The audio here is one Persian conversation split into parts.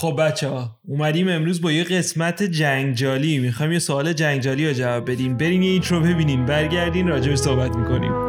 خب بچه ها اومدیم امروز با یه قسمت جنگجالی. می‌خوایم یه سوال جنگجالی رو جواب بدیم. برین یه اینترو ببینین برگردین راجبش صحبت می‌کنیم.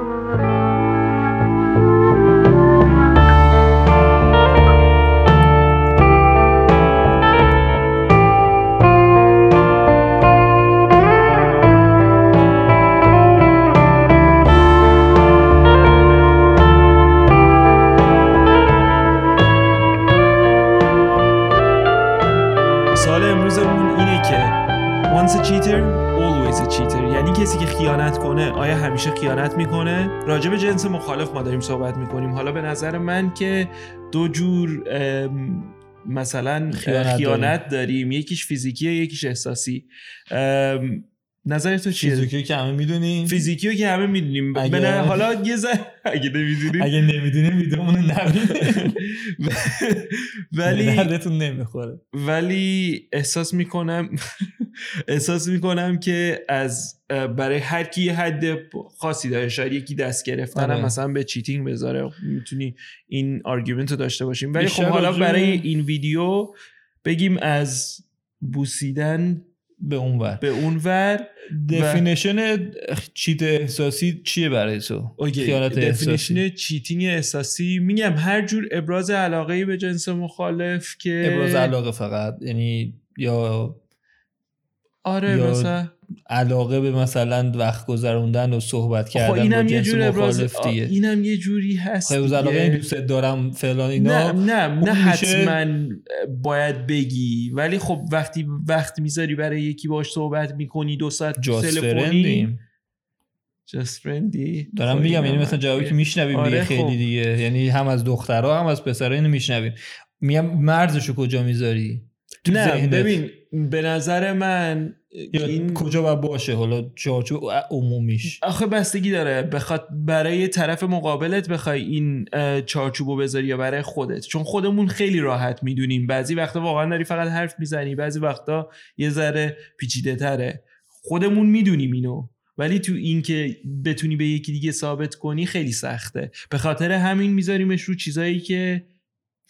راجع به جنس مخالف ما داریم صحبت می‌کنیم. حالا به نظر من که دو جور مثلا خیانت خیانت, داریم. یکیش فیزیکیه یکیش احساسی. نظر تو چیه؟ فیزیکی که همه می‌دونیم. فیزیکی که همه می‌دونیم. اگه- حالا یه ذره اگه نمی‌دونیم. اگه نمی‌دونیم ویدیومون رو نبینیم. ولی دردتون نمی‌خوره. ولی احساس می‌کنم احساس می‌کنم که از برای هر کی یه حد خاصی داره. شاید یکی دست گرفتن هم آره. مثلا به cheating بذاره. می‌تونی این argument رو داشته باشیم. ولی خب حالا برای این ویدیو بگیم از بوسیدن به اون ور به اون ور definition cheat احساسی چیه برای تو؟ خیانت احساسی. definition cheating احساسی. میگم هر جور ابراز علاقه به جنس مخالف که ابراز علاقه فقط یعنی یا آره یا مثلا علاقه به مثلا وقت گذروندن و صحبت خب کردن با اینم یه جنس جور ابراز اینم یه جوری هست خب علاقه دوست دارم فلان نه اینا. نه نه اون میشه- حتما باید بگی. ولی خب وقتی وقت می‌ذاری برای یکی باش صحبت می‌کنی دو ساعت تلفنی جست فرندی دارم میگم یعنی مثلا جوابی که میشنویم آره دیگه خب. خیلی دیگه. یعنی هم از دخترها هم از پسرها اینو میشنویم. میگم مرزشو کجا می‌ذاری؟ نه. ببین به نظر من این کجا باید باشه؟ حالا چارچوب عمومیش. آخه بستگی داره. بخواد برای طرف مقابلت بخوای این چارچوبو بذاری یا برای خودت. چون خودمون خیلی راحت می‌دونیم. بعضی وقتا واقعا داری فقط حرف می‌زنی بعضی وقتا یه ذره پیچیده تره. خودمون می‌دونیم اینو. ولی تو این که بتونی به یکی دیگه ثابت کنی خیلی سخته. به خاطر همین میذاریمش رو چیزایی که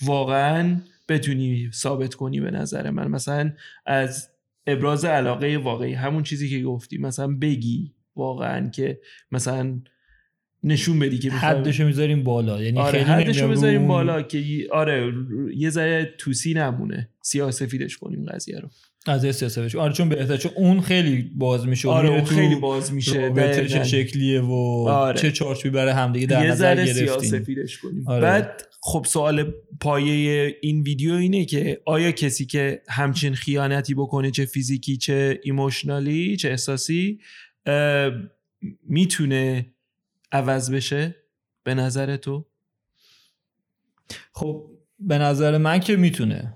واقعا بتونی ثابت کنی به نظر من. مثلا از ابراز علاقه واقعی همون چیزی که گفتی. مثلا بگی واقعا که مثلا نشون بدی که حدشو می‌ذاریم بالا. یعنی آره خیلی حدشو اون- بالا که آره یه ذره توسی نمونه. سیاه سفیدش کنیم قضیه رو. از سیاست بشه آره چون بهتر چون اون خیلی باز میشه آره اون خیلی باز میشه. رابطه چه. شکلیه و آره. چه چارچوبی برای همدیگه در یه نظر ذره سیاه گرفتیم. سفیدش کنیم. آره. بعد خب سوال پایه این ویدیو اینه که آیا کسی که همچین خیانتی بکنه چه فیزیکی چه ایموشنالی چه احساسی می‌تونه عوض بشه به نظر تو؟ خب به نظر من که می‌تونه.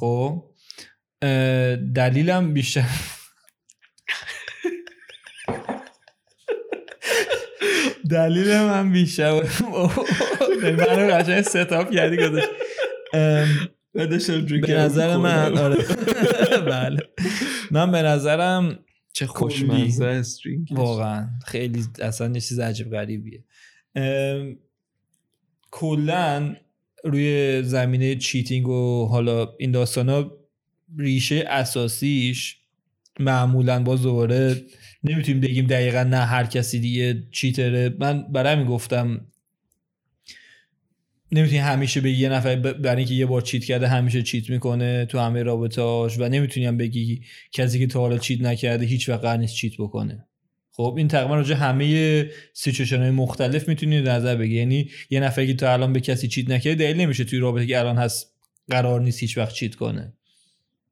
خب دلیلم بیشتر دلیل من بیشتر من رو قشنگ ستاپ کردی گذاشت. به نظر من آره. بله. من به نظرم چه. خوشمزه استرینگ واقعا. خیلی اصلا یه چیز عجیب غریبیه. کلا روی زمینه چیتینگ و حالا این داستان ها ریشه اساسیش معمولا با دوباره نمی‌تونیم بگیم دقیقا نه هر کسی دیگه چیتره. من برای همین گفتم نمی‌تونی همیشه به یه نفر برای اینکه یه بار چیت کرده همیشه چیت می‌کنه تو همه رابطهاش و نمی‌تونی هم بگی کسی که تا حالا چیت نکرده هیچ وقت نیست چیت بکنه. خب این تقریبا راجع همه سیچویشن های مختلف می‌تونی نظر بگی. یعنی یه نفری که تا الان به کسی چیت نکرده دلیل نمیشه توی رابطه که الان هست قرار نیست هیچ وقت cheat کنه.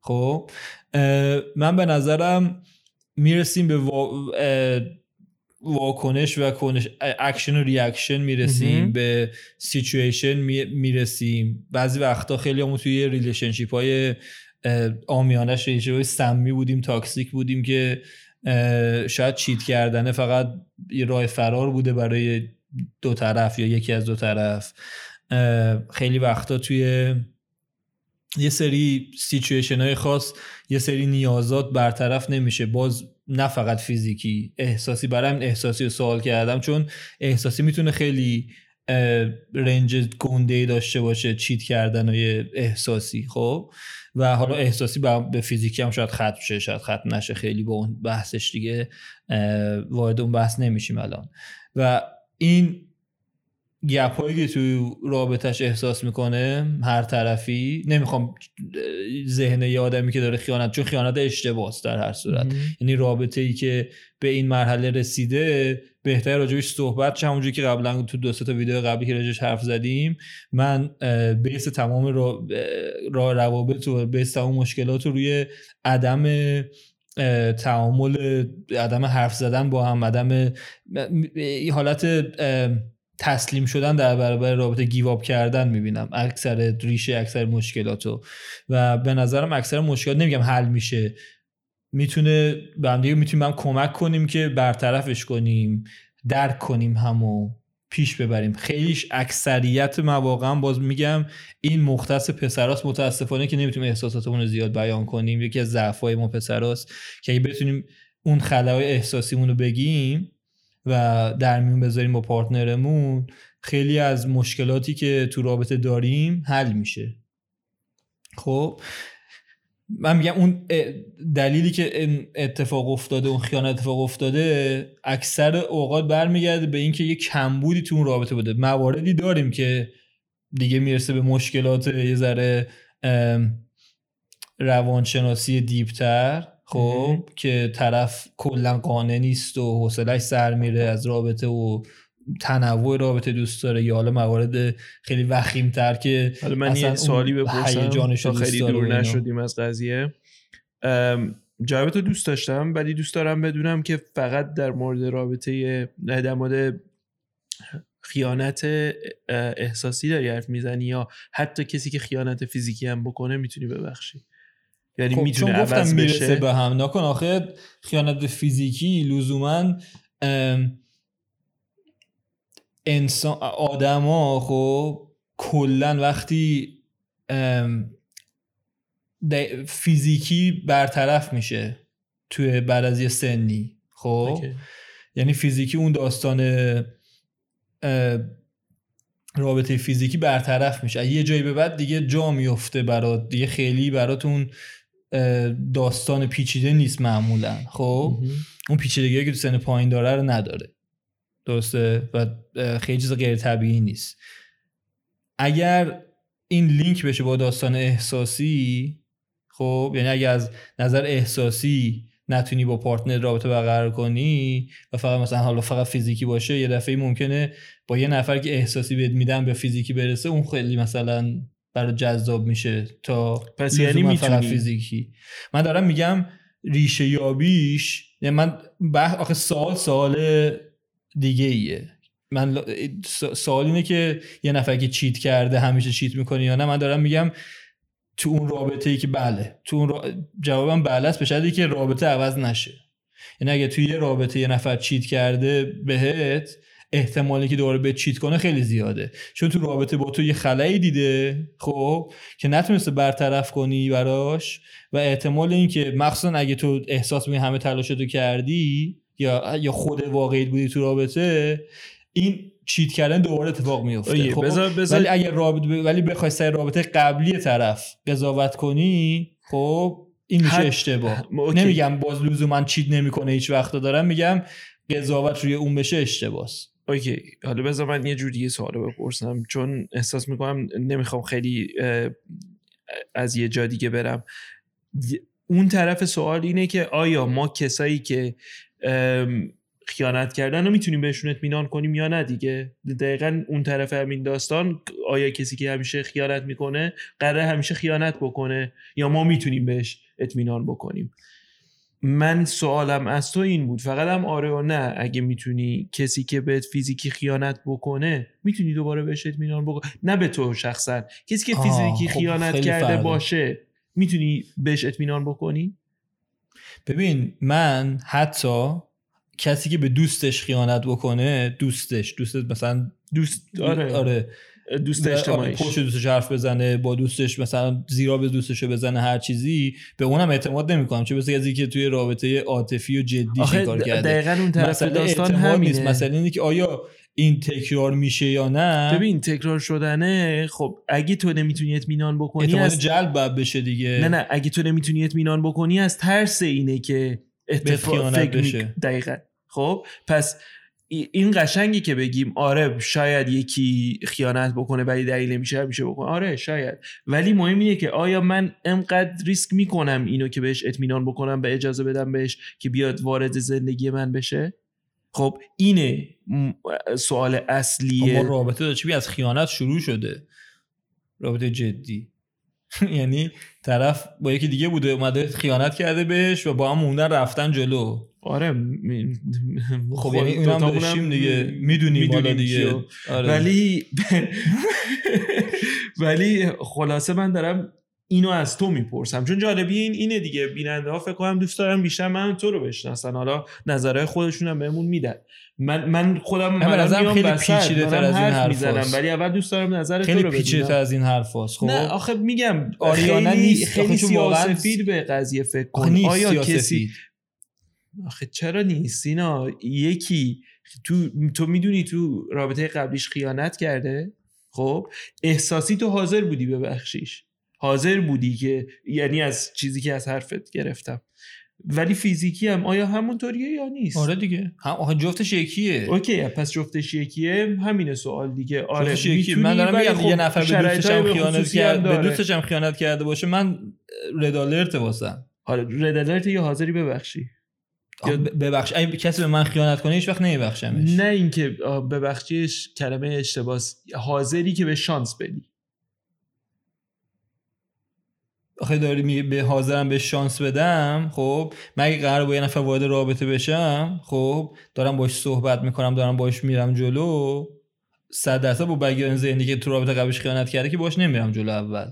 خب من به نظرم می‌رسیم به واکنش و کنش اکشن و reaction می‌رسیم. به سیچویشن می‌رسیم بعضی وقتا خیلی همون توی relationship های عامیانش relationship های سمی بودیم toxic بودیم که شاید cheat کردنه فقط یه راه فرار بوده برای دو طرف یا یکی از دو طرف خیلی وقتا توی یه سری سیچویشن های خاص یه سری نیازات برطرف نمیشه. باز نه فقط فیزیکی احساسی برای همین احساسی رو سوال کردم چون احساسی می‌تونه خیلی رنج گنده داشته باشه چیت کردن و احساسی خب؟ و حالا احساسی به فیزیکی هم شاید ختم شه شاید ختم نشه خیلی با اون بحثش دیگه وارد اون بحث نمیشیم الان. و این گپ هایی که تو رابطش احساس می‌کنه هر طرفی نمی‌خوام ذهن یه آدمی که داره خیانت چون خیانت اشتباس در هر صورت. یعنی رابطه ای که به این مرحله رسیده بهتر راجبش صحبت. چه همونجوری که قبلا تو دو تا ویدیو قبلی که راجبش حرف زدیم من بیس تمام را, را روابط و بیس تمام مشکلات رو روی عدم تعامل عدم حرف زدن با هم عدم حالت تسلیم شدن در برابر رابطه گیواب کردن می‌بینم. اکثر ریشه اکثر مشکلاتو و به نظرم اکثر مشکلات نمیگم حل میشه. می‌تونه به هم دیگه می‌تونیم هم کمک کنیم که برطرفش کنیم درک کنیم همو پیش ببریم. خیلیش اکثریت مواقع باز میگم این مختص پسراست. متاسفانه که نمی‌تونیم احساساتمون رو زیاد بیان کنیم. یکی از ضعفای ما پسراست که اگه بتونیم اون خلای احساسیمون رو بگیم و در میون بذاریم با پارتنرمون خیلی از مشکلاتی که تو رابطه داریم حل میشه. خب من میگم اون دلیلی که اتفاق افتاده اون خیانت اتفاق افتاده اکثر اوقات برمیگرده به اینکه یه کمبودی تو اون رابطه بوده. مواردی داریم که دیگه می‌رسه به مشکلات یه ذره روانشناسی دیپتر. خب که طرف کلا قانع نیست و حوصلش سر میره از رابطه و تنوع رابطه دوست داره. یا حالا موارد خیلی وخیم تر که حالا من یه سوالی بپرسم تا خیلی دور نشدیم از قضیه. جواب تو دوست داشتم ولی دوست دارم بدونم که فقط در مورد رابطه در مورد خیانت احساسی داری حرف می‌زنی یا حتی کسی که خیانت فیزیکی هم بکنه می‌تونی ببخشی؟ یعنی خب می‌تونه عوض بشه. به هم. نکن آخه خیانت فیزیکی لزوما انسان آدما خب کلا وقتی فیزیکی برطرف میشه توی بعد از یه سنی خب؟ یعنی فیزیکی اون داستان رابطه فیزیکی برطرف میشه. یه جایی به بعد دیگه جا میفته برات دیگه خیلی براتون داستان پیچیده نیست معمولا. خب؟ اون پیچیدگی که تو سن پایین داره رو نداره. درسته؟ و خیلی چیز غیر طبیعی نیست. اگر این لینک بشه با داستان احساسی خب؟ یعنی اگر از نظر احساسی نتونی با پارتنر رابطه برقرار کنی و فقط مثلا حالا فقط فیزیکی باشه یه دفعه ممکنه با یه نفر که احساسی بهت میدن به فیزیکی برسه اون خیلی مثلا برای جذاب میشه تا پس یعنی می‌تونی؟ فیزیکی. من دارم میگم ریشه یابیش یعنی من بح... آخه سوال سوال دیگه ایه. من سوال اینه که یه نفر که چیت کرده همیشه چیت می‌کنه یا نه من دارم میگم تو اون رابطه ای که بله تو اون را... جوابم بله است به که رابطه عوض نشه. یعنی اگه توی یه رابطه یه نفر چیت کرده بهت احتمالی که دوباره به چیت کنه خیلی زیاده. چون تو رابطه با تو یه خلایی دیده خب که نتونسته برطرف کنی براش و احتمال این که مخصوصا اگه تو احساس می همه تلاشتو کردی یا یا خود واقعی بودی تو رابطه این چیت کردن دوباره اتفاق میفته خب بزار بزار ولی اگر رابطه ولی بخوای سر رابطه قبلی طرف قضاوت کنی خب این میشه اشتباه. نمیگم باز لزوما چیت نمی‌کنه هیچ وقت دارم میگم قضاوت روی اون بشه اشتباهه اوکی حالا بذار من یه جوری سوال بپرسم. چون احساس می‌کنم نمی‌خوام خیلی از یه جا دیگه برم. اون طرف سوال اینه که آیا ما کسایی که خیانت کردن رو می‌تونیم بهشون اطمینان کنیم یا نه دیگه؟ دقیقا اون طرف همین داستان آیا کسی که همیشه خیانت می‌کنه قرار همیشه خیانت بکنه یا ما می‌تونیم بهش اطمینان بکنیم؟ من سوالم از تو این بود. فقط هم آره و نه اگه می‌تونی کسی که بهت فیزیکی خیانت بکنه می‌تونی دوباره بهش اطمینان بکنه نه به تو شخصا. کسی که فیزیکی خب خیانت کرده باشه می‌تونی بهش اطمینان بکنی؟ ببین من حتی کسی که به دوستش خیانت بکنه دوستش دوستت مثلا دوست آره, آره. دوست اجتماعیش. پشت دوستش حرف بزنه با دوستش مثلا زیرا به دوستش بزنه هر چیزی به اونم اعتماد نمی‌کنم. چه مثل کسی که توی رابطه عاطفی و جدی کار کرده. دقیقاً اون طرف داستان همینه. مثلا اینه که آیا این تکرار میشه یا نه؟ ببین تکرار شدنه خب اگه تو نمی‌تونی اطمینان بکنی احتمال از جلب باید بشه دیگه. نه نه اگه تو نمی‌تونی اطمینان بکنی از ترس اینه که اتفاق فکر بشه. دقیقا. خب پس این قشنگی که بگیم آره شاید یکی خیانت بکنه ولی دلیل نمیشه میشه بکنه. آره شاید. ولی مهم اینه که آیا من انقدر ریسک می‌کنم اینو که بهش اطمینان بکنم به اجازه بدم بهش که بیاد وارد زندگی من بشه؟ خب اینه سوال خب اصلیه ما رابطه داشتیم از خیانت شروع شده. رابطه جدی. یعنی طرف با یکی دیگه بوده اومده خیانت کرده بهش و با هم موندن رفتن جلو. آره م- خب یعنی اونم داشتیم دیگه. می‌دونیم حالا دیگه. آره. ولی ولی خلاصه من دارم اینو از تو می‌پرسم. چون جالبی این اینه دیگه. بیننده ها فکر کنم دوست دارم بیشتر من تو رو بشناسن. حالا نظرهای خودشون هم بهمون میدن. من من خودم من خیلی وسط، پیچیده‌تر دارم از این حرف می‌زنم. ولی اول دوست دارم نظر خیلی تو رو پیچیده بدونم. از این حرف هست خب. نه آخه میگم آریانا خیلی نیست. خیلی واقعاً سیاسفید به قضیه فکر کن آیا. کسی آخه چرا نیست؟ اینا یکی تو تو می‌دونی تو رابطه قبلیش خیانت کرده؟ خب؟ احساسی تو حاضر بودی ببخشیش. حاضر بودی که یعنی از چیزی که از حرفت گرفتم. ولی فیزیکی هم آیا همونطوریه یا نیست؟ آره دیگه. هم آخه جفتش یکیه. اوکی پس جفتش یکیه. همینه سوال دیگه. آره جفتش یکیه. من دارم میگم خب یه نفر به دوستش هم خیانت کرد به. دوستش هم خیانت کرده باشه من رد آلرت واسم. آره رد آلرت یا حاضری ببخشی. ببخش اگه کسی به من خیانت کنه هیچ وقت نمیبخشمش. نه اینکه ببخشیش کلمه اشتباس. حاضری که به شانس بدی. آخه داری میگه به حاضرم به شانس بدم؟ خب من اگه قرار با یه نفر وارد رابطه بشم خب دارم باش صحبت می‌کنم دارم باش میرم جلو. صد درصد با بگیرن ذهنی که تو رابطه قبلش خیانت کرده که باش نمیرم جلو اول.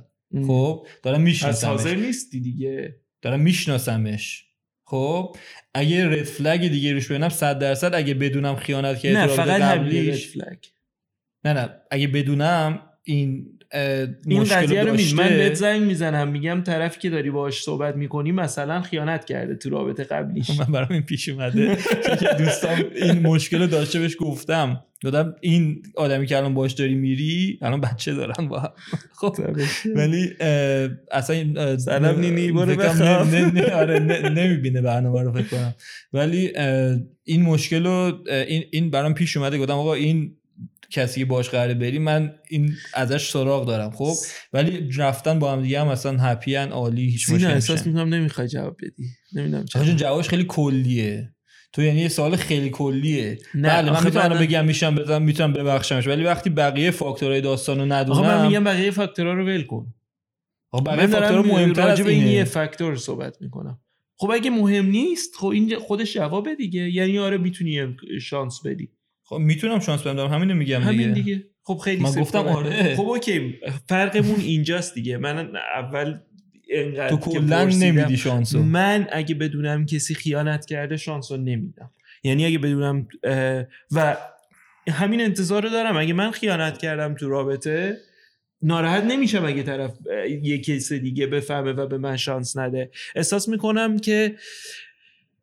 خب دارم میشناسمش حاضر نیستی دیگه. دارم میشناسمش. خب اگه رد فلگ دیگه روش ببینم صد درصد اگه بدونم خیانت کرده نه فقط قبلیش فلگ نه نه اگه بدونم این این قضیه رو من بهت زنگ می‌زنم میگم طرفی که داری باهاش صحبت می‌کنی مثلا خیانت کرده تو رابطه قبلیش. من برام این پیش اومده. که دوستام این مشکل رو داشته بهش گفتم. گفتم این آدمی که الان باش داری میری الان بچه دارن با هم. خب ولی اصلا سلام نینی، برو آره نه- نمی‌بینه برنامه رو فکر کنم. ولی این مشکل رو این این برام پیش اومده گفتم آقا این کسی که باش قراره بری من این ازش سراغ دارم خب؟ ولی رفتن با هم دیگه هم اصلا هپی ان عالی هیچ مشکلی احساس می‌کنم نمی‌خوای جواب بدی. نمی‌دونم چرا. جوابش خیلی کلیه. تو یعنی یه سوال خیلی کلیه. نه، بله من آخه می‌تونم بگم میشم بدم می‌تونم ببخشمش. ولی وقتی بقیه فاکتورهای داستان رو ندونم آقا من میگم بقیه فاکتورها رو ول کن. آقا بقیه دارم مهمتر از این یه فاکتور صحبت می‌کنم. خب اگه مهم نیست خب این خودش جوابه دیگه. یعنی آره می‌تونی شانس بدی. خب می‌تونم شانس بدم همینو میگم همین دیگه, خب خیلی من گفتم. آره. خب اوکی. فرقمون اینجاست دیگه. من اول تو کلا نمیدی شانسو. من اگه بدونم کسی خیانت کرده شانس رو نمیدم. یعنی اگه بدونم و همین انتظار رو دارم. اگه من خیانت کردم تو رابطه ناراحت نمیشم اگه طرف یه کس دیگه بفهمه و به من شانس نده. احساس می‌کنم که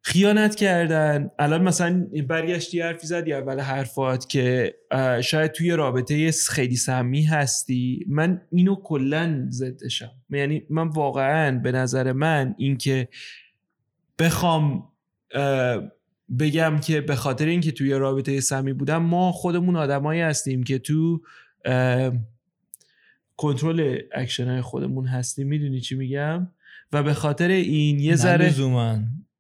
خیانت کردن. الان مثلا برگشتی حرفی زدی اول حرفات که شاید توی رابطه خیلی سمی هستی. من اینو کلا ضدشم. یعنی من واقعا به نظر من اینکه بخوام بگم که به خاطر اینکه توی رابطه سمی بودم ما خودمون آدمایی هستیم که تو کنترل اکشن های خودمون هستیم. می‌دونی چی میگم؟ و به خاطر این یه ذره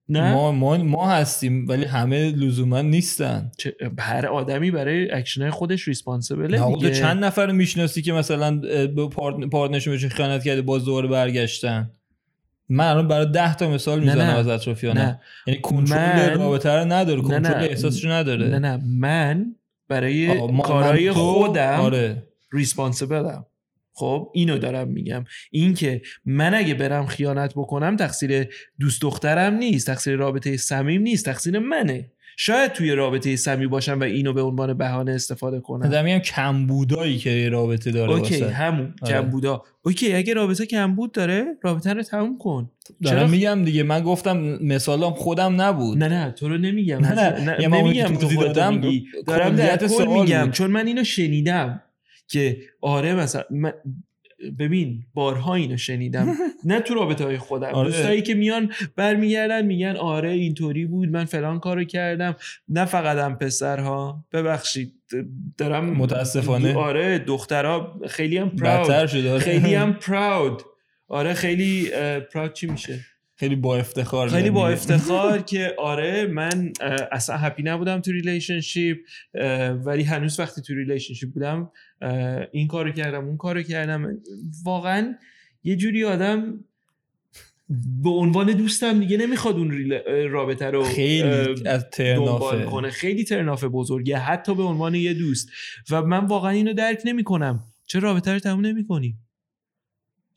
نه؟ ما, ما ما هستیم ولی همه لزوما نیستن. هر آدمی برای اکشن های خودش responsible ه دیگه. چند نفر می‌شناسی که مثلا به part- partner شون خیانت کرده باز دوباره برگشتن؟ من الان برای ده تا مثال می‌زنم. از اطرافیانم یعنی کنترل من- رابطه رو نداره کنترل. احساسش رو نداره. نه نه. من برای کارهای خودم آره. ریسپانسیبلم خب اینو دارم میگم اینکه من اگه برم خیانت بکنم تقصیر دوست دخترم نیست تقصیر رابطه صمیم نیست تقصیر منه شاید توی رابطه سمی باشم و اینو به عنوان بهانه استفاده کنم آدمی هم کمبودایی که رابطه داره اوکی. همون آره. کمبودا اوکی اگه رابطه کمبود داره رابطه رو تموم کن دارم چرا؟ میگم دیگه من گفتم مثالم خودم نبود نه نه تو رو نمیگم نه، نه. یه من نمیگم اونی که تو دادم میگی. دارم در کل میگم. چون من اینو شنیدم که آره مثلا من- ببین بارها اینو شنیدم. نه تو رابطه های خودم. آره. دوستایی که میان برمیگردن میگن آره اینطوری بود من فلان کارو کردم. نه فقط هم پسرها. ببخشید دارم متاسفانه. آره دخترها خیلی هم proud. خیلی هم proud آره خیلی proud چی میشه؟ خیلی با افتخار خیلی میگم با. افتخار که آره من اصلا happy نبودم تو relationship ولی هنوز وقتی تو relationship بودم این کارو کردم اون کارو کردم. واقعا یه جوری آدم به عنوان دوستم دیگه نمی‌خواد اون رابطه رو خیلی از دنبال ترنافه کنه. خیلی ترناف بزرگه حتی به عنوان یه دوست. و من واقعا اینو درک نمی‌کنم. چرا رابطه رو تموم نمی‌کنی؟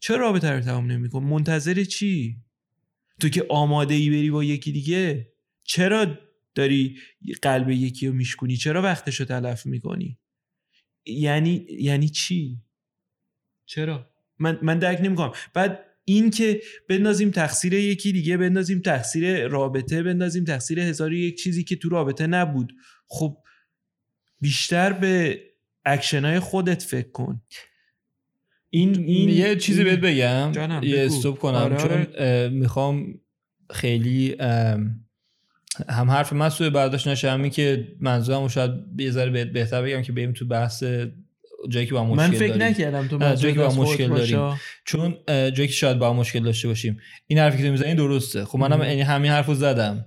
چرا رابطه رو تموم نمی‌کنی؟ منتظر چی؟ تو که آماده ای بری با یکی دیگه چرا داری قلب یکی رو میشکنی چرا وقتش رو تلف می‌کنی؟ یعنی یعنی چی؟ چرا؟ من من درک نمی‌کنم. بعد این که بندازیم تقصیر یکی دیگه بندازیم تقصیر رابطه بندازیم تقصیر هزار یک چیزی که تو رابطه نبود. خب بیشتر به اکشن های خودت فکر کن. این این یه چیزی بهت بگم یه. stop کنم آره، چون آره. می‌خوام خیلی هم حرف من سوء برداشت نشه همین که منظورم شاید یه ذره بهت بهتر بگم که بریم تو بحث جایی که با مشکل من فکر داریم. نکردم تو جایی که با مشکل داریم. چون جایی که شاید با هم مشکل داشته باشیم این حرفی که تو می‌زنی درسته خب منم مم. یعنی همین حرفو زدم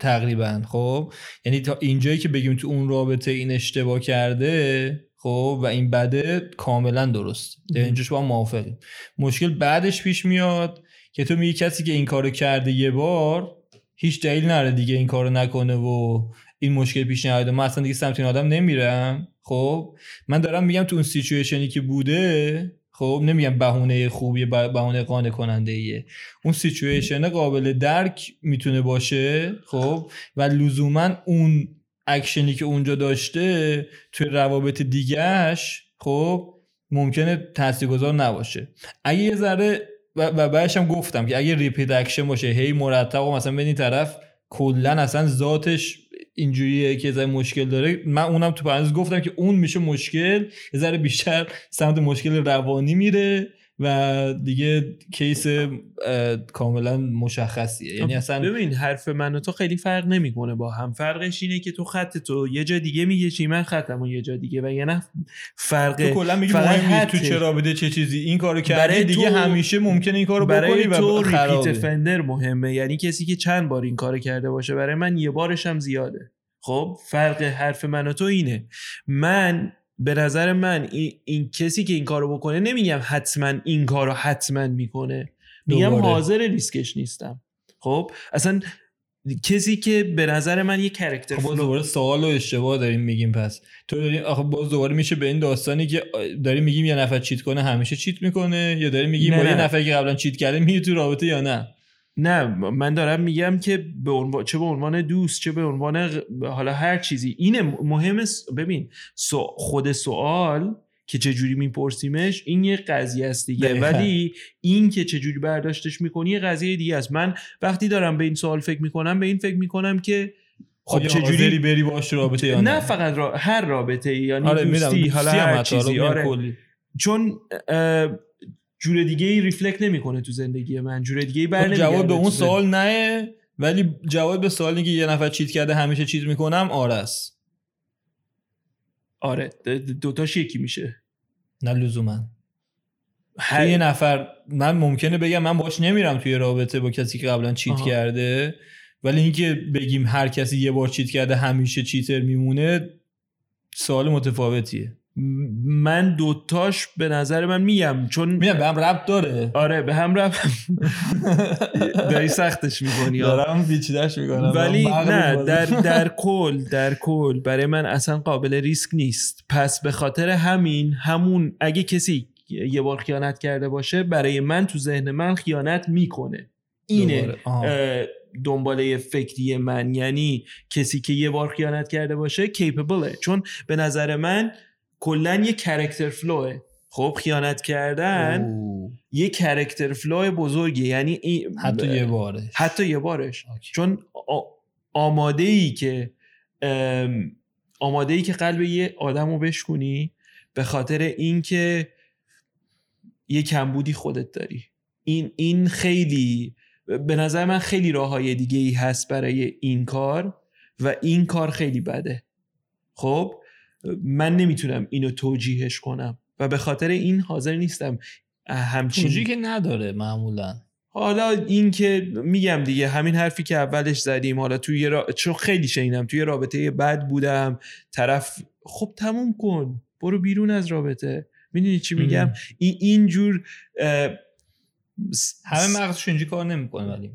تقریبا خب یعنی تا اینجایی که بگیم تو اون رابطه این اشتباه کرده خب و این بده کاملا درست. مم. اینجاش با هم موافقیم. مشکل بعدش پیش میاد که تو میگی کسی که این کارو کرده یه بار هیچ دلیل نره دیگه این کارو نکنه و این مشکل پیش نیاد. من اصلا دیگه سمت این آدم نمیرم. خب من دارم میگم تو اون سیچویشنی که بوده خب نمیگم بهونه خوبی بهونه قانع کننده ایه اون سیچویشن قابل درک می‌تونه باشه خب و لزوما اون اکشنی که اونجا داشته توی روابط دیگهش خب ممکنه تاثیرگذار نباشه. اگه یه ذره و, و بعدش هم گفتم که اگه repeat action باشه هی مرتب و مثلا ببین طرف کلا اصلا ذاتش اینجوریه که ذات مشکل داره. من اونم تو پرانتز گفتم که اون میشه مشکل یه ذره بیشتر سمت مشکل روانی میره. و دیگه کیس کاملا مشخصیه. یعنی اصلا ببین حرف من و تو خیلی فرق نمی‌کنه با هم. فرقش اینه که تو خط تو یه جا دیگه میگه چی من خطمو یه جا دیگه. و یه نه فرق تو کلا میگی مهم تو. چه رابطه چه چیزی. این کارو کردی برای دیگه تو- همیشه ممکنه این کارو برای بکنی تو و ریپیت خرابه. فندر مهمه. یعنی کسی که چند بار این کار کرده باشه برای من یه بارش هم زیاده. خب فرق حرف من و تو اینه. من به نظر من این, این کسی که این کارو بکنه نمیگم حتما این کارو حتما می‌کنه. میگم. حاضر ریسکش نیستم. خب؟ اصلا کسی که به نظر من یه کرکتر خب باز دوباره سوال و اشتباه داریم میگیم پس. تو داری آخه باز دوباره میشه به این داستانی که داریم میگیم یه نفر چیت کنه همیشه چیت می‌کنه؟ یا داریم میگیم با یه نه. نفری که قبلا چیت کرده میره تو رابطه یا نه؟ نه من دارم میگم که به عنوان چه به عنوان دوست چه به عنوان حالا هر چیزی. اینه مهم ببین سو خود سوال که چجوری میپرسیمش این یه قضیه است دیگه. ولی این که چجوری برداشتش می‌کنی یه قضیه دیگه است. من وقتی دارم به این سوال فکر می‌کنم به این فکر می‌کنم که خب خب چجوری چجوری بری باش رابطه یا نه نه؟ فقط را... هر رابطه یعنی آره دوستی حالا هر چیزی آره. چون جور دیگه ای ریفلکت نمی‌کنه تو زندگی من. جور دیگه ای خب بر جواب به اون سوال نه ولی جواب به سوالی که یه نفر چیت کرده همیشه چیت می‌کنم آره است. آره دوتاش یکی میشه. نه لزوما. هر- یه نفر من ممکنه بگم من باش نمیرم توی رابطه با کسی که قبلا چیت آها. کرده ولی اینکه بگیم هر کسی یه بار چیت کرده همیشه چیتر میمونه سوال متفاوتیه. من دوتاش به نظر من میگم چون میگم به هم ربط داره. آره به هم رفت داری سختش می‌کنی دارم پیچیدش می‌کنم. ولی نه در در کل در کل برای من اصلا قابل ریسک نیست. پس به خاطر همین همون اگه کسی یه بار خیانت کرده باشه برای من تو ذهن من خیانت می‌کنه. اینه دنباله فکری من. یعنی کسی که یه بار خیانت کرده باشه capable ه چون به نظر من کلا یه character flaw ه خب خیانت کردن اوه. یه character flaw بزرگی یعنی حتی یه بارش. حتی یه بارش. اوکی. چون آ- آماده ای که ام، آماده ای که قلب یه آدم رو بشکنی به خاطر اینکه یه کمبودی خودت داری. این این خیلی به نظر من خیلی راه های دیگه ای هست برای این کار و این کار خیلی بده. خب؟ من نمی‌تونم اینو توجیهش کنم و به خاطر این حاضر نیستم همچین توجیه که نداره معمولا. حالا این که میگم دیگه همین حرفی که اولش زدیم حالا توی یه را... چون خیلی شنیدم توی رابطه بد بودم طرف خب تموم کن برو بیرون از رابطه. می‌دونی چی میگم؟ ام. این اینجور اه، س- همه مغزش اینجوری کار نمی‌کنه ولی.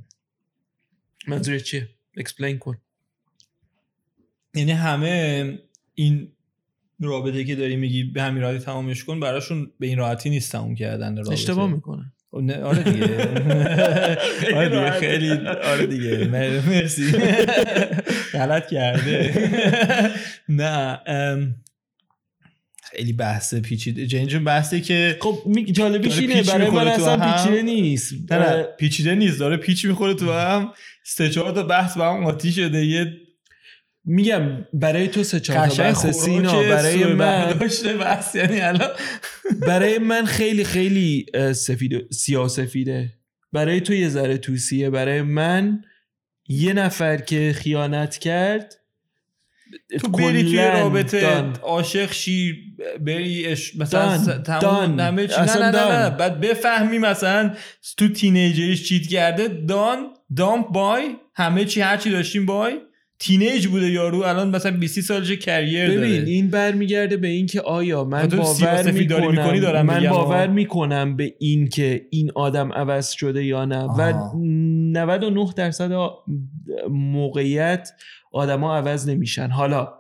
منظور چیه؟ explain کن. یعنی همه این رابطه که داری میگی به همین راحتی تمامش کن براشون به این راحتی نیست تموم کردن رابطه. اشتباه می‌کنن خب آره دیگه. آره دیگه. خیلی آره دیگه. مر- مرسی. غلط کرده. نه خیلی بحث پیچیده. جین جون بحثی که خب جالبیش اینه برای من اصلا. پیچیده نیست. نه نه پیچیده نیست داره پیچ می‌خوره تو هم. سه چهار تا بحث با هم قاطی شده. یه میگم برای تو سه چهار تا بحث سینا برای من داشته بحث یعنی الان برای من خیلی خیلی سفید سیاسفیده برای تو یه ذره توسیه برای من یه نفر که خیانت کرد تو بری توی رابطه. عاشق شی بری اش... مثلا دان. دان. همه چی نه نه نه, نه. بعد بفهمی مثلا تو تینیجریش چیت کرده دان دامپ بای همه چی هر چی داشتیم بای تینیج بوده یارو الان مثلا 20 سالش کریر ببین داره این برمیگرده به این که آیا من باور می‌کنم دارم من باور آه. می‌کنم به این که این آدم عوض شده یا نه و آها. 99 درصد موقعیت آدما عوض نمیشن حالا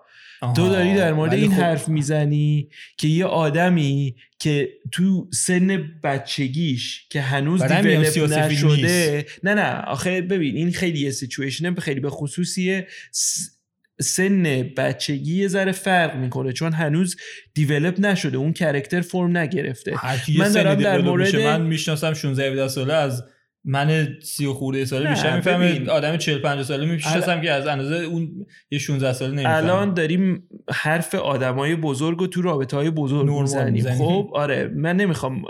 تو. داری در مورد این خب حرف می‌زنی که یه آدمی که تو سن بچگیش که هنوز دیولپ نشده نه نه آخه ببین این خیلی یه سیچویشنه خیلی به خصوصیه. سن بچگی یه ذره فرق می‌کنه چون هنوز دیولپ نشده اون کرکتر فرم نگرفته. من دارم در در مورد- من می‌شناسم 16 17 ساله از من 30 خورده ساله بیشتر می‌فهمه. آدم 40 50 ساله می‌شناسم که از اندازه اون یه 16 ساله نمی‌فهمه. الان داریم حرف آدمای بزرگ و تو رابطه های بزرگ می‌زنیم. خب؟ آره من نمی‌خوام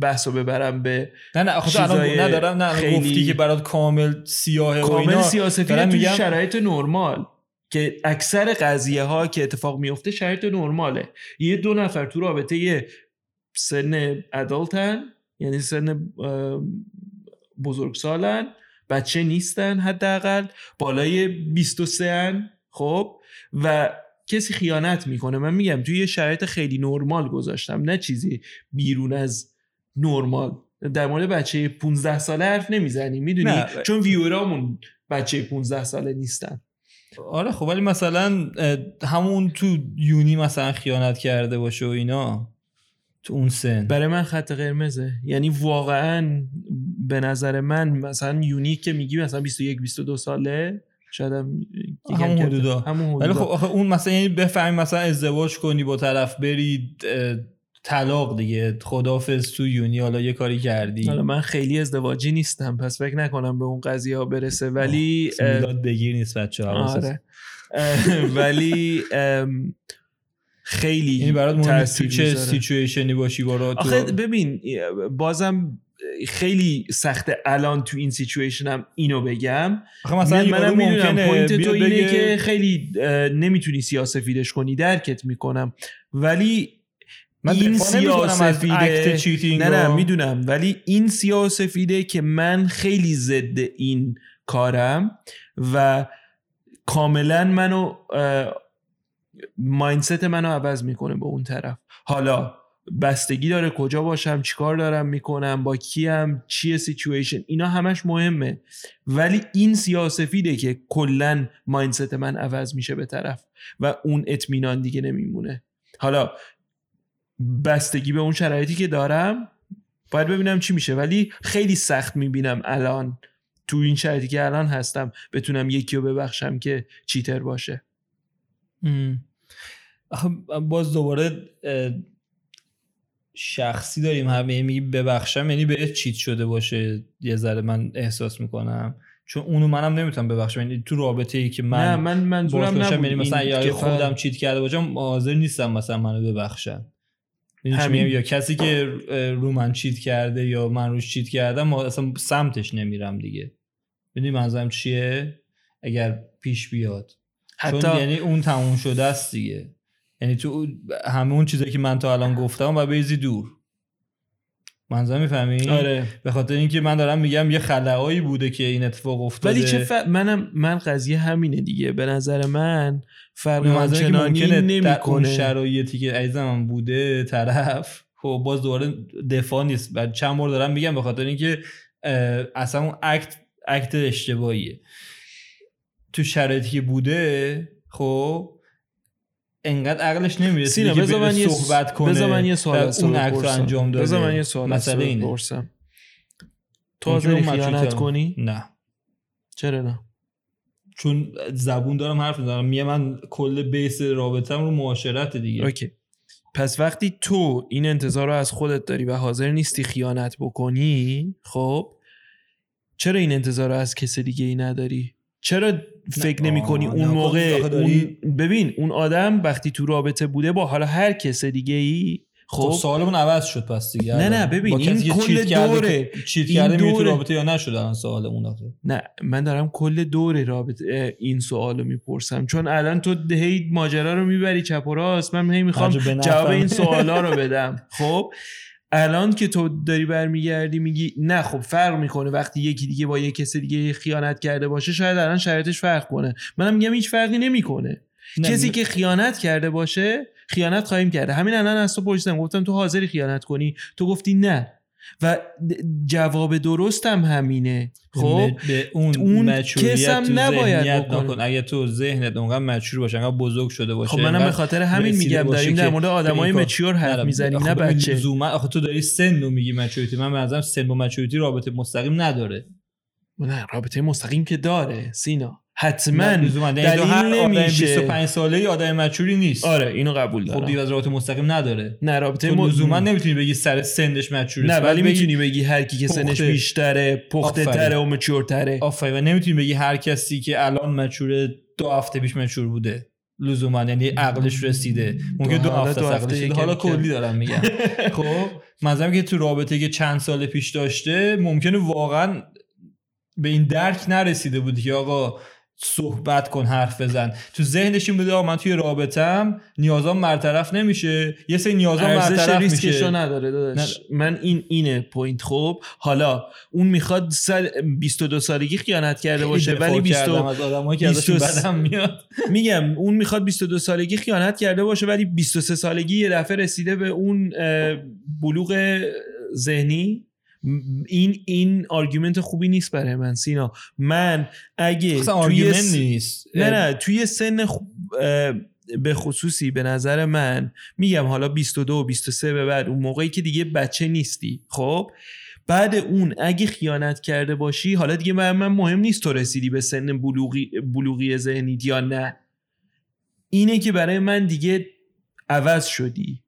بحث رو ببرم به نه نه آخه الان ندارم نه خیلی- گفتی که برات کامل سیاهه و کامل اینا سیاسفید دارم تو میگم- شرایط نرمال که اکثر قضیه ها که اتفاق میفته شرایط نرماله. یه دو نفر تو رابطه یه سن ادالتن یعنی سن بزرگسالن بچه نیستن حداقل بالای 23 ان خب؟ و کسی خیانت می‌کنه. من میگم توی یه شرایط خیلی نرمال گذاشتم نه چیزی بیرون از نرمال. در مورد بچه 15 ساله حرف نمی‌زنیم می‌دونی؟ نه. چون ویورامون بچه 15 ساله نیستن. آره خب ولی مثلا همون تو یونی مثلا خیانت کرده باشه و اینا تو اون سن. برای من خط قرمزه. یعنی واقعا به نظر من مثلا یونیک که میگی مثلا 21 22 ساله؟ شاید هم همون. حدودا. ولی خب آخه اون مثلا یعنی بفهمی مثلا ازدواج کنی با طرف بری اه، طلاق دیگه. خدافظ تو یونی حالا یه کاری کردی. حالا من خیلی ازدواجی نیستم پس فکر نکنم به اون قضیه ها برسه. ولی میلاد بگیر نیست بچه آره. ولی خیلی یعنی برات مهم نیست تو چه. situation ی باشی برا تو آخه ببین بازم خیلی سخته الان تو این سیچویشن هم اینو بگم. آخه مثلا من- منم می‌دونم point تو اینه بگه- که خیلی نمی‌تونی سیاسفیدش کنی درکت می‌کنم. ولی من این سیاسفیده نه نه. می‌دونم. ولی این سیاسفیده که من خیلی ضد این کارم و کاملا منو ماینست منو عوض می‌کنه به اون طرف. حالا بستگی داره کجا باشم چیکار دارم می‌کنم با کیم چیه سیچویشن اینا همش مهمه. ولی این سیاسفیده که کلا ماینست من عوض میشه به طرف و اون اطمینان دیگه نمیمونه. حالا بستگی به اون شرایطی که دارم باید ببینم چی میشه. ولی خیلی سخت می‌بینم الان تو این شرایطی که الان هستم بتونم یکی رو ببخشم که چیتر باشه. باز دوباره شخصی داریم. همه میگی ببخشم یعنی به چیت شده باشه. یه ذره من احساس می‌کنم. چون اونو منم نمی‌تونم ببخشم. یعنی تو رابطه ای که من نه من منظورم نبود. یعنی مثلا یا خودم چیت کرده باشم حاضر نیستم مثلا منو ببخشم همین. یا کسی که رو من چیت کرده یا من روش چیت کردم اصلا سمتش نمیرم دیگه. ببینید منظورم چیه؟ اگر پیش بیاد. حتی چون یعنی اون تموم شده است دیگه. یعنی تو همه اون چیزایی که من تا الان گفتم و بیزی دور. منظور می‌فهمی؟ آره. به خاطر اینکه من دارم میگم یه خلایی بوده که این اتفاق افتاده. ولی چه ف... منم من قضیه همینه دیگه. به نظر من فرق آنچنانی نمی‌کنه اون شرایطی که عزیزم بوده طرف خب باز دوباره دفاع نیست. بعد چند بار دارم میگم به خاطر اینکه اصلا اون اکت اکت اشتباهیه. تو شرایطی که بوده خب انقدر عقلش نمی‌رسه سینا بذار من یه صحبت کنه. بذار من یه سوال از اون اکت انجام داده. بذار من یه سوال مسئله اینه. برسم تو حاضری خیانت کنی؟ نه. چرا نه؟ چون زبون دارم حرف می‌زنم. میگه من کل بیس رابطم رو معاشرت دیگه. اوکی. پس وقتی تو این انتظار رو از خودت داری و حاضر نیستی خیانت بکنی خب چرا این انتظار رو از کس دیگه ای نداری؟ چرا فکر نمی کنی اون موقع اون ببین اون آدم وقتی تو رابطه بوده با حالا هر کس دیگه ای خب, خب سوالمون عوض شد پس دیگه. نه نه ببین این کل دوره چیت کرده دوره... تو رابطه یا نشده الان سوالمون آخه؟ نه من دارم کل دور رابطه این سوالو می‌پرسم. چون الان تو هی ماجرا رو می‌بری چپ و راست من هی می‌خوام جواب این سوالا رو بدم. خب؟ الان که تو داری برمیگردی میگی نه خب فرق می‌کنه وقتی یکی دیگه با یه کسی دیگه خیانت کرده باشه شاید الان شرایطش فرق کنه. منم میگم هیچ فرقی نمی‌کنه. کسی که خیانت کرده باشه خیانت خواهیم کرده. همین الان از تو پرسیدم گفتم تو حاضری خیانت کنی؟ تو گفتی نه. و جواب درستم همینه. خب؟ به اون, اون کسم نباید بکن اگه تو ذهنت اونقدر مچور باشه انقدر بزرگ شده باشه خب منم به خاطر همین میگم داریم در مورد آدمای مچور حرف می‌زنیم نه بچه. لزوما آخه تو داری سن رو میگی مچوریتی. من به نظرم سن و مچوریتی رابطه مستقیم نداره. نه رابطه مستقیم که داره سینا. حتما. یعنی دلیل نمیشه. 25 ساله ای آدم مچوری نیست. آره اینو قبول دارم خب دیگه از رابطه مستقیم نداره. نه رابطه تو لزوما نمی‌تونی بگی سر سنش مچوره نه ولی می‌تونی بگی هر کی که سنش بیشتره پخته تره و مچورتره. آفرین. و نمی‌تونی بگی هر کسی که الان مچوره دو هفته پیش مچور بوده. لزوما یعنی عقلش رسیده. ممکن دو هفته عقلش حالا کلی دارم میگم. خب مثلا که تو رابطه که چند سال پیش داشته ممکنه واقعا به این درک نرسیده بود که آقا صحبت کن حرف بزن. تو ذهنش این بوده من توی رابطم نیازام برطرف نمیشه. یه سری نیازام برطرف میشه. نداره داداش. من این اینه پوینت. خب حالا اون می‌خواد سال 22 سالگی خیانت کرده باشه ولی 20 از میاد. میگم اون می‌خواد 22 سالگی خیانت کرده باشه ولی 23 سالگی یه دفعه رسیده به اون بلوغ ذهنی. این این argument خوبی نیست برای من سینا. من اگه توی س... نیست. نه نه توی سن به خصوصی به نظر من میگم حالا 22 و 23 به بعد اون موقعی که دیگه بچه نیستی خب؟ بعد اون اگه خیانت کرده باشی حالا دیگه من, من مهم نیست تو رسیدی به سن بلوغی, بلوغی ذهنی یا نه. اینه که برای من دیگه عوض شدی.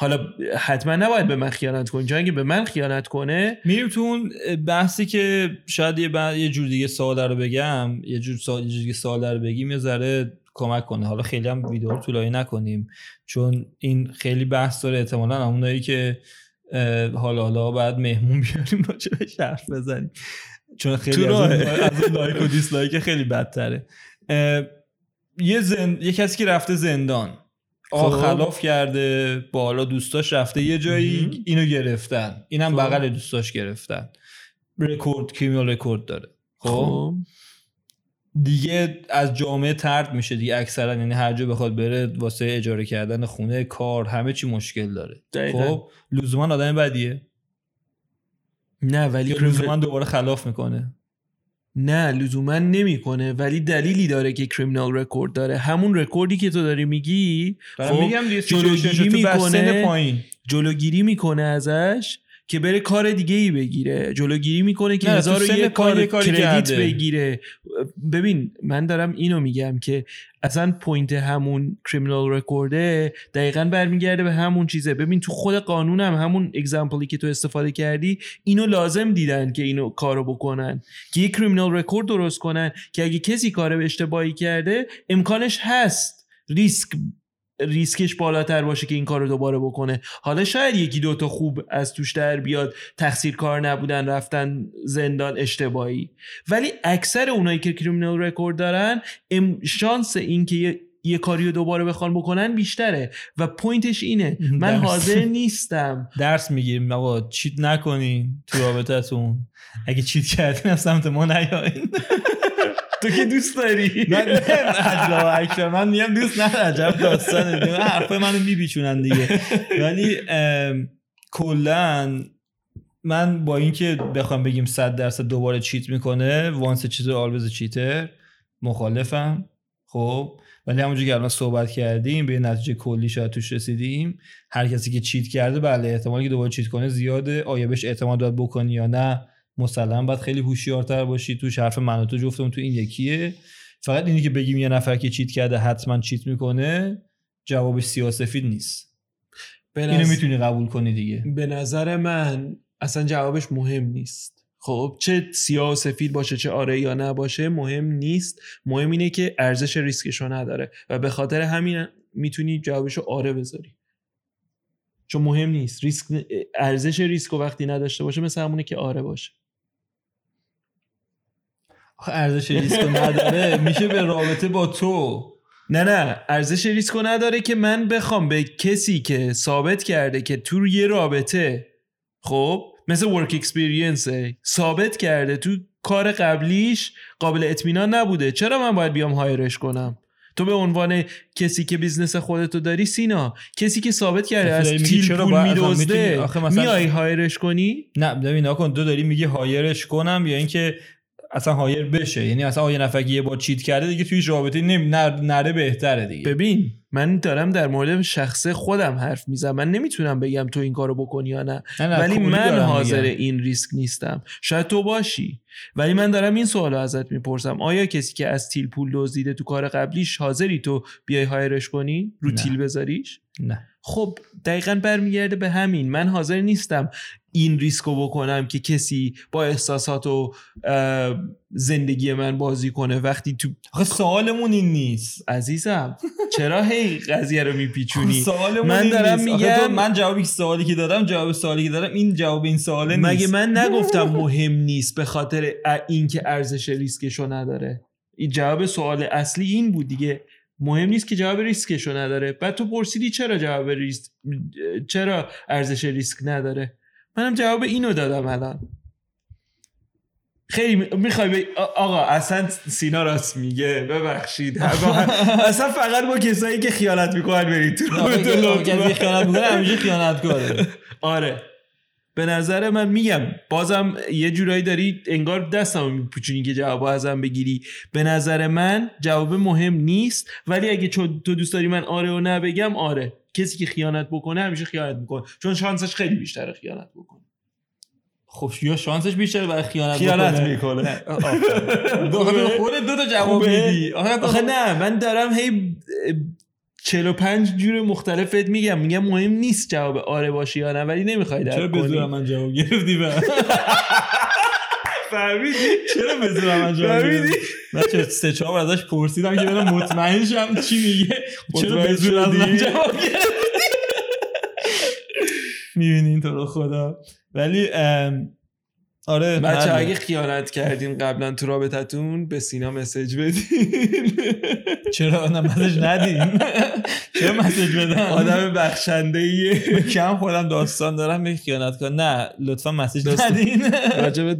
حالا حتما نباید به من خیانت کنی. چون اگه به من خیانت کنه میریم تو اون بحثی که شاید یه, یه جور دیگه سوال رو بگم. یه جور سوال یه دیگه سوال رو بگیم. یه ذره کمک کنه. حالا خیلی هم ویدیو رو طولانی نکنیم. چون این خیلی بحث داره. احتمالا همونایی که حالا حالا بعد مهمون بیاریم راجع به حرف بزنیم. چون خیلی از اون, از لایک و دیسلایک خیلی بدتره. یه زن... یه کسی که رفته زندان. خلاف کرده. بالا دوستاش رفته یه جایی اینو گرفتن. اینم خب. بغل دوستاش گرفتن. رکورد کریمینال رکورد داره. خب, خب. دیگه از جامعه ترد میشه دیگه اکثرا. یعنی هر جا بخواد بره واسه اجاره کردن خونه کار همه چی مشکل داره. خب. لزوما آدم بدیه. نه ولی لزوما دوباره خلاف می‌کنه. نه لزوما نمی‌کنه ولی دلیلی داره که criminal record داره. همون رکوردی که تو داری میگی خب میگم جلوگیری می‌کنه جلوگیری می‌کنه ازش. که بره کار دیگه ای بگیره جلوگیری می‌کنه که هزار و کار کار یه کاری کردیت. بگیره. ببین من دارم اینو میگم که اصلا point همون criminal record ه دقیقا برمیگرده به همون چیزه. ببین تو خود قانون هم همون example ی که تو استفاده کردی اینو لازم دیدن که اینو کارو بکنن. که یه criminal record درست کنن که اگه کسی کار اشتباهی کرده امکانش هست. ریسک ریسکش بالاتر باشه که این کار رو دوباره بکنه. حالا شاید یکی دوتا خوب از توش در بیاد تقصیر کار نبودن رفتن زندان اشتباهی. ولی اکثر اونایی که criminal record دارن ام- شانس این که یه یه کاری رو دوباره بخوان بکنن بیشتره. و point ش اینه. من درست. حاضر نیستم. درس می‌گیریم. آقا چیت نکنین تو رابطتون اگه چیت کردین از سمت ما نیاین تو که دوست داری؟ من اکبر من میگم دوست نه عجب داستانه. دیگه حرفای منو میپیچونن دیگه. ولی کلا من با اینکه بخوام بگیم 100 درصد دوباره چیت می‌کنه وانس چیز آلوز چیتر مخالفم. خب؟ ولی همونجور که الان صحبت کردیم به نتیجه کلی شاید توش رسیدیم هر کسی که چیت کرده بله احتمالی که دوباره چیت کنه زیاده. آیا بهش اعتماد باید بکنی یا نه؟ مسلم باید خیلی هوشیارتر باشی. توش حرف من و تو جفتمون تو این یکیه. فقط اینی که بگیم یه نفر که چیت کرده حتما چیت می‌کنه جوابش سیاسفید نیست. به اینو نظر- می‌تونی قبول کنی دیگه. به نظر من اصلا جوابش مهم نیست. خب چه سیاه و سفید باشه چه آره یا نه باشه مهم نیست. مهم اینه که ارزش ریسکشو نداره و به خاطر همین می‌تونی جوابشو آره بذاری. چون مهم نیست. ریسک ارزش ریسک وقتی نداشته باشه مثل همونه که آره باشه. ارزش ریسک نداره. میشه به رابطه با تو. نه نه. ارزش ریسک نداره که من بخوام به کسی که ثابت کرده که تو یه رابطه خب مثل work experience ثابت کرده تو کار قبلیش قابل اطمینان نبوده. چرا من باید بیام hire ش کنم؟ تو به عنوان کسی که business خودتو داری سینا کسی که ثابت کرده از تیل چرا پول مثلا- میای hire ش کنی؟ نه ببین نکن تو داری میگی hire ش کنم یا اینکه اصلا hire بشه. یعنی اصلا یه نفر یه بار cheat کرده دیگه توی رابطه نمی... نر... نره بهتره دیگه. ببین من دارم در مورد شخص خودم حرف می‌زنم. من نمی‌تونم بگم تو این کارو بکنی یا نه. نه نه، ولی من حاضر میگم. این ریسک نیستم. شاید تو باشی. ولی من دارم این سوال رو ازت می‌پرسم. آیا کسی که از تیل پول دزدیده تو کار قبلیش حاضری تو بیای هایرش کنی؟ رو نه. تیل بذاریش؟ نه. خب دقیقا برمیگرده به همین. من حاضر نیستم این ریسک رو بکنم که کسی با احساسات و زندگی من بازی کنه. وقتی تو آخه سوالمون این نیست. عزیزم چرا هی قضیه رو میپیچونی؟ من دارم میگم- من جوابی که سوالی که دادم جواب سوالی که دادم این جواب این سواله نیست. مگه من نگفتم مهم نیست به خاطر اینکه ارزش ریسکشو نداره؟ این جواب سوال اصلی این بود دیگه. مهم نیست که جواب ریسکشو نداره. بعد تو پرسیدی چرا جواب ریسک چرا ارزش ریسک نداره؟ منم جواب اینو دادم الان. خیلی می‌خوای آ- آقا اصلا سینا راست میگه ببخشید. اصلا فقط با کسایی که خیانت می‌کنن برید تو خیانت می‌کنه همیشه خیانت کاره آره. به نظر من میگم بازم یه جورایی داری انگار دستم میپوچونی که جواب ازم بگیری به نظر من جواب مهم نیست ولی اگه چون تو دوست داری من آره و نه بگم آره کسی که خیانت بکنه همیشه خیانت می‌کنه چون شانسش خیلی بیشتره خیانت بکنه خب یا شانسش بیشتره برای خیانت خیانت. می‌کنه خوبه؟ خودت دو تا جواب؟ میدی آخه نه من دارم هی 45 جور مختلفت میگم. میگم مهم نیست جواب آره باشی یا نه ولی نمی‌خوای چرا درک به من جواب گرفتی فهمیدی؟ چرا به زور من جواب فهمیدی؟ گرفتی من چه سه چهار بار ازش پرسیدم که برم مطمئن شم چی میگه. چرا مطمئن به زور از من؟ جواب گرفتی؟ می‌بینین تو رو خدا. ولی ام، آره بچه حله. اگه خیانت کردین قبلا تو رابطتون به سینا مسج بدین. چرا نه مسج ندین؟ چرا مسج بدم؟ آدم بخشنده ایه کم خودم داستان دارم به خیانت کن. نه لطفا مسج ندین. راجب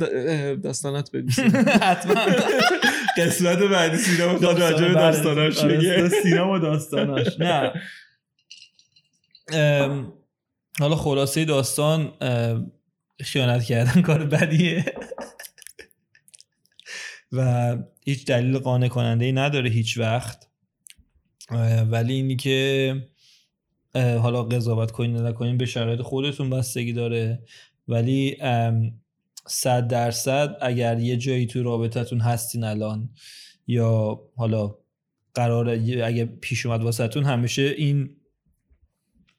داستانات بگو. حتما. قسمت بعدی سینا می‌خواد راجب داستاناش آره، بگه. سینا و داستاناش. نه. حالا خلاصه داستان خیانت کردن کار بدیه. و هیچ دلیل قانع کننده ای نداره هیچ وقت. ولی اینی که حالا قضاوت کنین نکنین به شرایط خودتون بستگی داره. ولی صد درصد اگر یه جایی تو رابطتون هستین الان یا حالا قرار اگه پیش اومد واسهتون همیشه این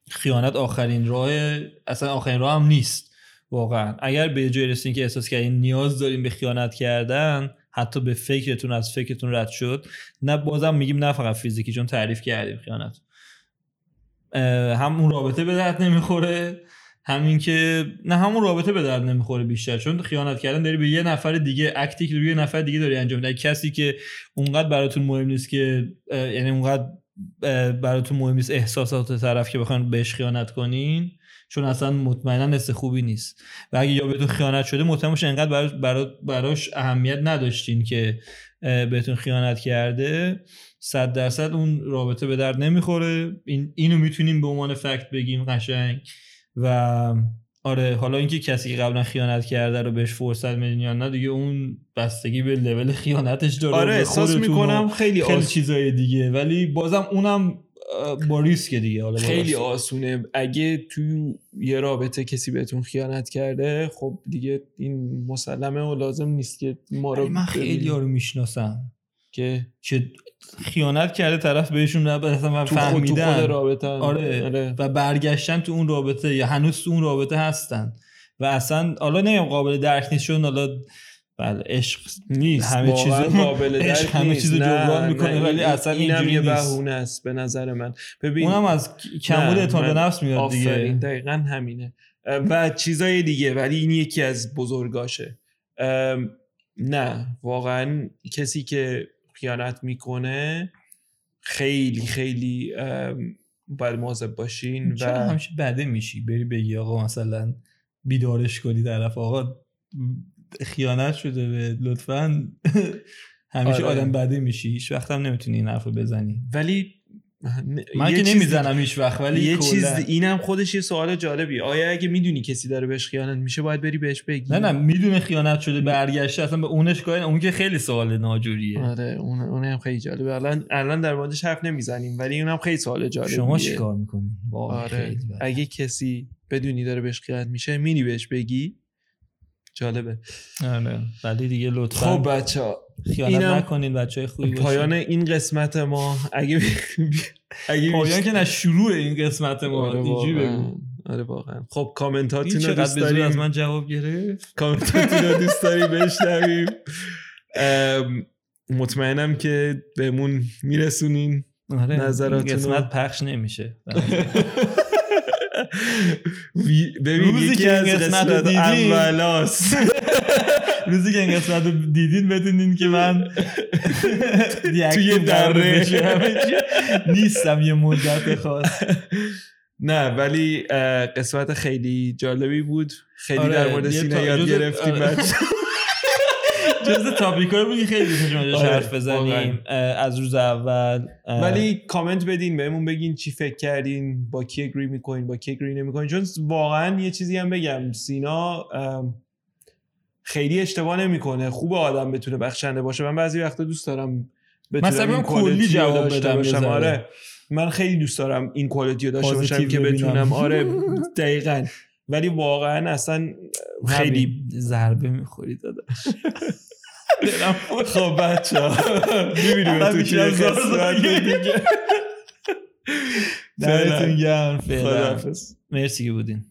خیانت آخرین راه اصلا آخرین راه هم نیست. واقعا. اگر به جای رسیدین که احساس کردین نیاز دارین به خیانت کردن حتی به فکرتون از فکرتون رد شد نه بازم میگیم نه فقط فیزیکی چون تعریف کردیم خیانت. هم اون رابطه به درد نمی‌خوره همین که نه همون رابطه به درد نمی‌خوره بیشتر. چون خیانت کردن داری به یه نفر دیگه اکتی که یه نفر دیگه داری انجام میدی. کسی که اونقدر براتون مهم نیست که یعنی اونقدر براتون مهم نیست احساسات طرف که بخواین بهش خیانت کنین چون اصلا مطمئنا نسل خوبی نیست. و اگه یا بهتون خیانت شده مطمئن باشین انقدر براش, براش اهمیت نداشتین که بهتون خیانت کرده. صد درصد اون رابطه به درد نمی‌خوره. این اینو می‌تونیم به عنوان فکت بگیم قشنگ. و آره حالا اینکه کسی که قبلا خیانت کرده رو بهش فرصت میدین یا نه دیگه اون بستگی به لول خیانتش داره. آره احساس می‌کنم خیلی خیلی چیزای دیگه. ولی بازم اونم با ریسک دیگه حالا خیلی آسونه. اگه تو یه رابطه کسی بهتون خیانت کرده خب دیگه این مسلمه و لازم نیست که ما رو من خیلی رو می‌شناسم. که؟ که خیانت کرده طرف بهشون نه مثلا فهمیدن تو خود رابطه آره. آره. و برگشتن تو اون رابطه یا هنوز تو اون رابطه هستن. و اصلا حالا نمیم قابل درک نیست چون حالا بله عشق نیست. همه چیز قابل درک همه چیز جبران می‌کنه ولی اصلا اینم یه بهونه است به نظر من. ببین اونم از کمبود اعتماد به نفس میاد دیگه. دقیقا همینه. و چیزای دیگه ولی این یکی از بزرگاشه. نه واقعا کسی که خیانت می‌کنه خیلی خیلی باید مواظب باشین و همیشه بده میشی؟ بری بگی آقا مثلا بیدارش کنی طرف آقا خیانت شده به لطفا. همیشه آره. آدم بده میشی هیچ وقت هم نمی‌تونی این حرف بزنی. ولی من که نمی‌زنم هیچ وقت ولی یه چیز اینم خودش یه سوال جالبی. آیا اگه می‌دونی کسی داره بهش خیانت میشه باید بری بهش بگی؟ نه نه می‌دونه خیانت شده برگشته اصلا به اونش کاری اون که خیلی سوال ناجوریه. آره اون اونم خیلی جالبه. الان الان در موردش حرف نمی‌زنیم ولی اونم خیلی سوال جالبیه. شما چیکار می‌کنی؟ آره. اگه کسی بدونی داره بهش خیانت میشه مینی بهش بگی. جالبه. آره. ولی دیگه لطفا خب بچه ها خیانت نکنین بچه خوبی پایان این قسمت ما. اگه اگه پایان که نه شروع این قسمت ما. آره بگو. آره واقعا. خب کامنتاتون رو دوست داریم. از من جواب گرفت؟ کامنتاتون رو دوست داریم بشنویم. مطمئنم که بهمون میرسونین آره نظراتون قسمت پخش نمیشه. ببین یکی از قسمت اولاست. روزی که این قسمت رو دیدین بدونین که من توی دره. نیستم یه مدت خاص. نه ولی قسمت خیلی جالبی بود. خیلی آره، در مورد سینه یاد گرفتیم بچه جز تاپیک های بودی خیلی دوست آره، حرف بزنیم از روز اول ولی کامنت بدین بهمون بگین چی فکر کردین با کی اگری می‌کنین با کی اگری نمی‌کنین. چون واقعا یه چیزی هم بگم سینا خیلی اشتباه نمی‌کنه. خوب آدم بتونه بخشنده باشه. من بعضی وقتا دوست دارم مثلا کلی جواب بدم باشم. آره. من خیلی دوست دارم این کوالیتی رو داشته باشم که بتونم. آره دقیقا. ولی واقعا اصلا خیلی ضربه می‌خوری داداش. خب بچه ها. می‌بینیم تو که قسمت دیگه. دمتون گرم. مرسی که بودین.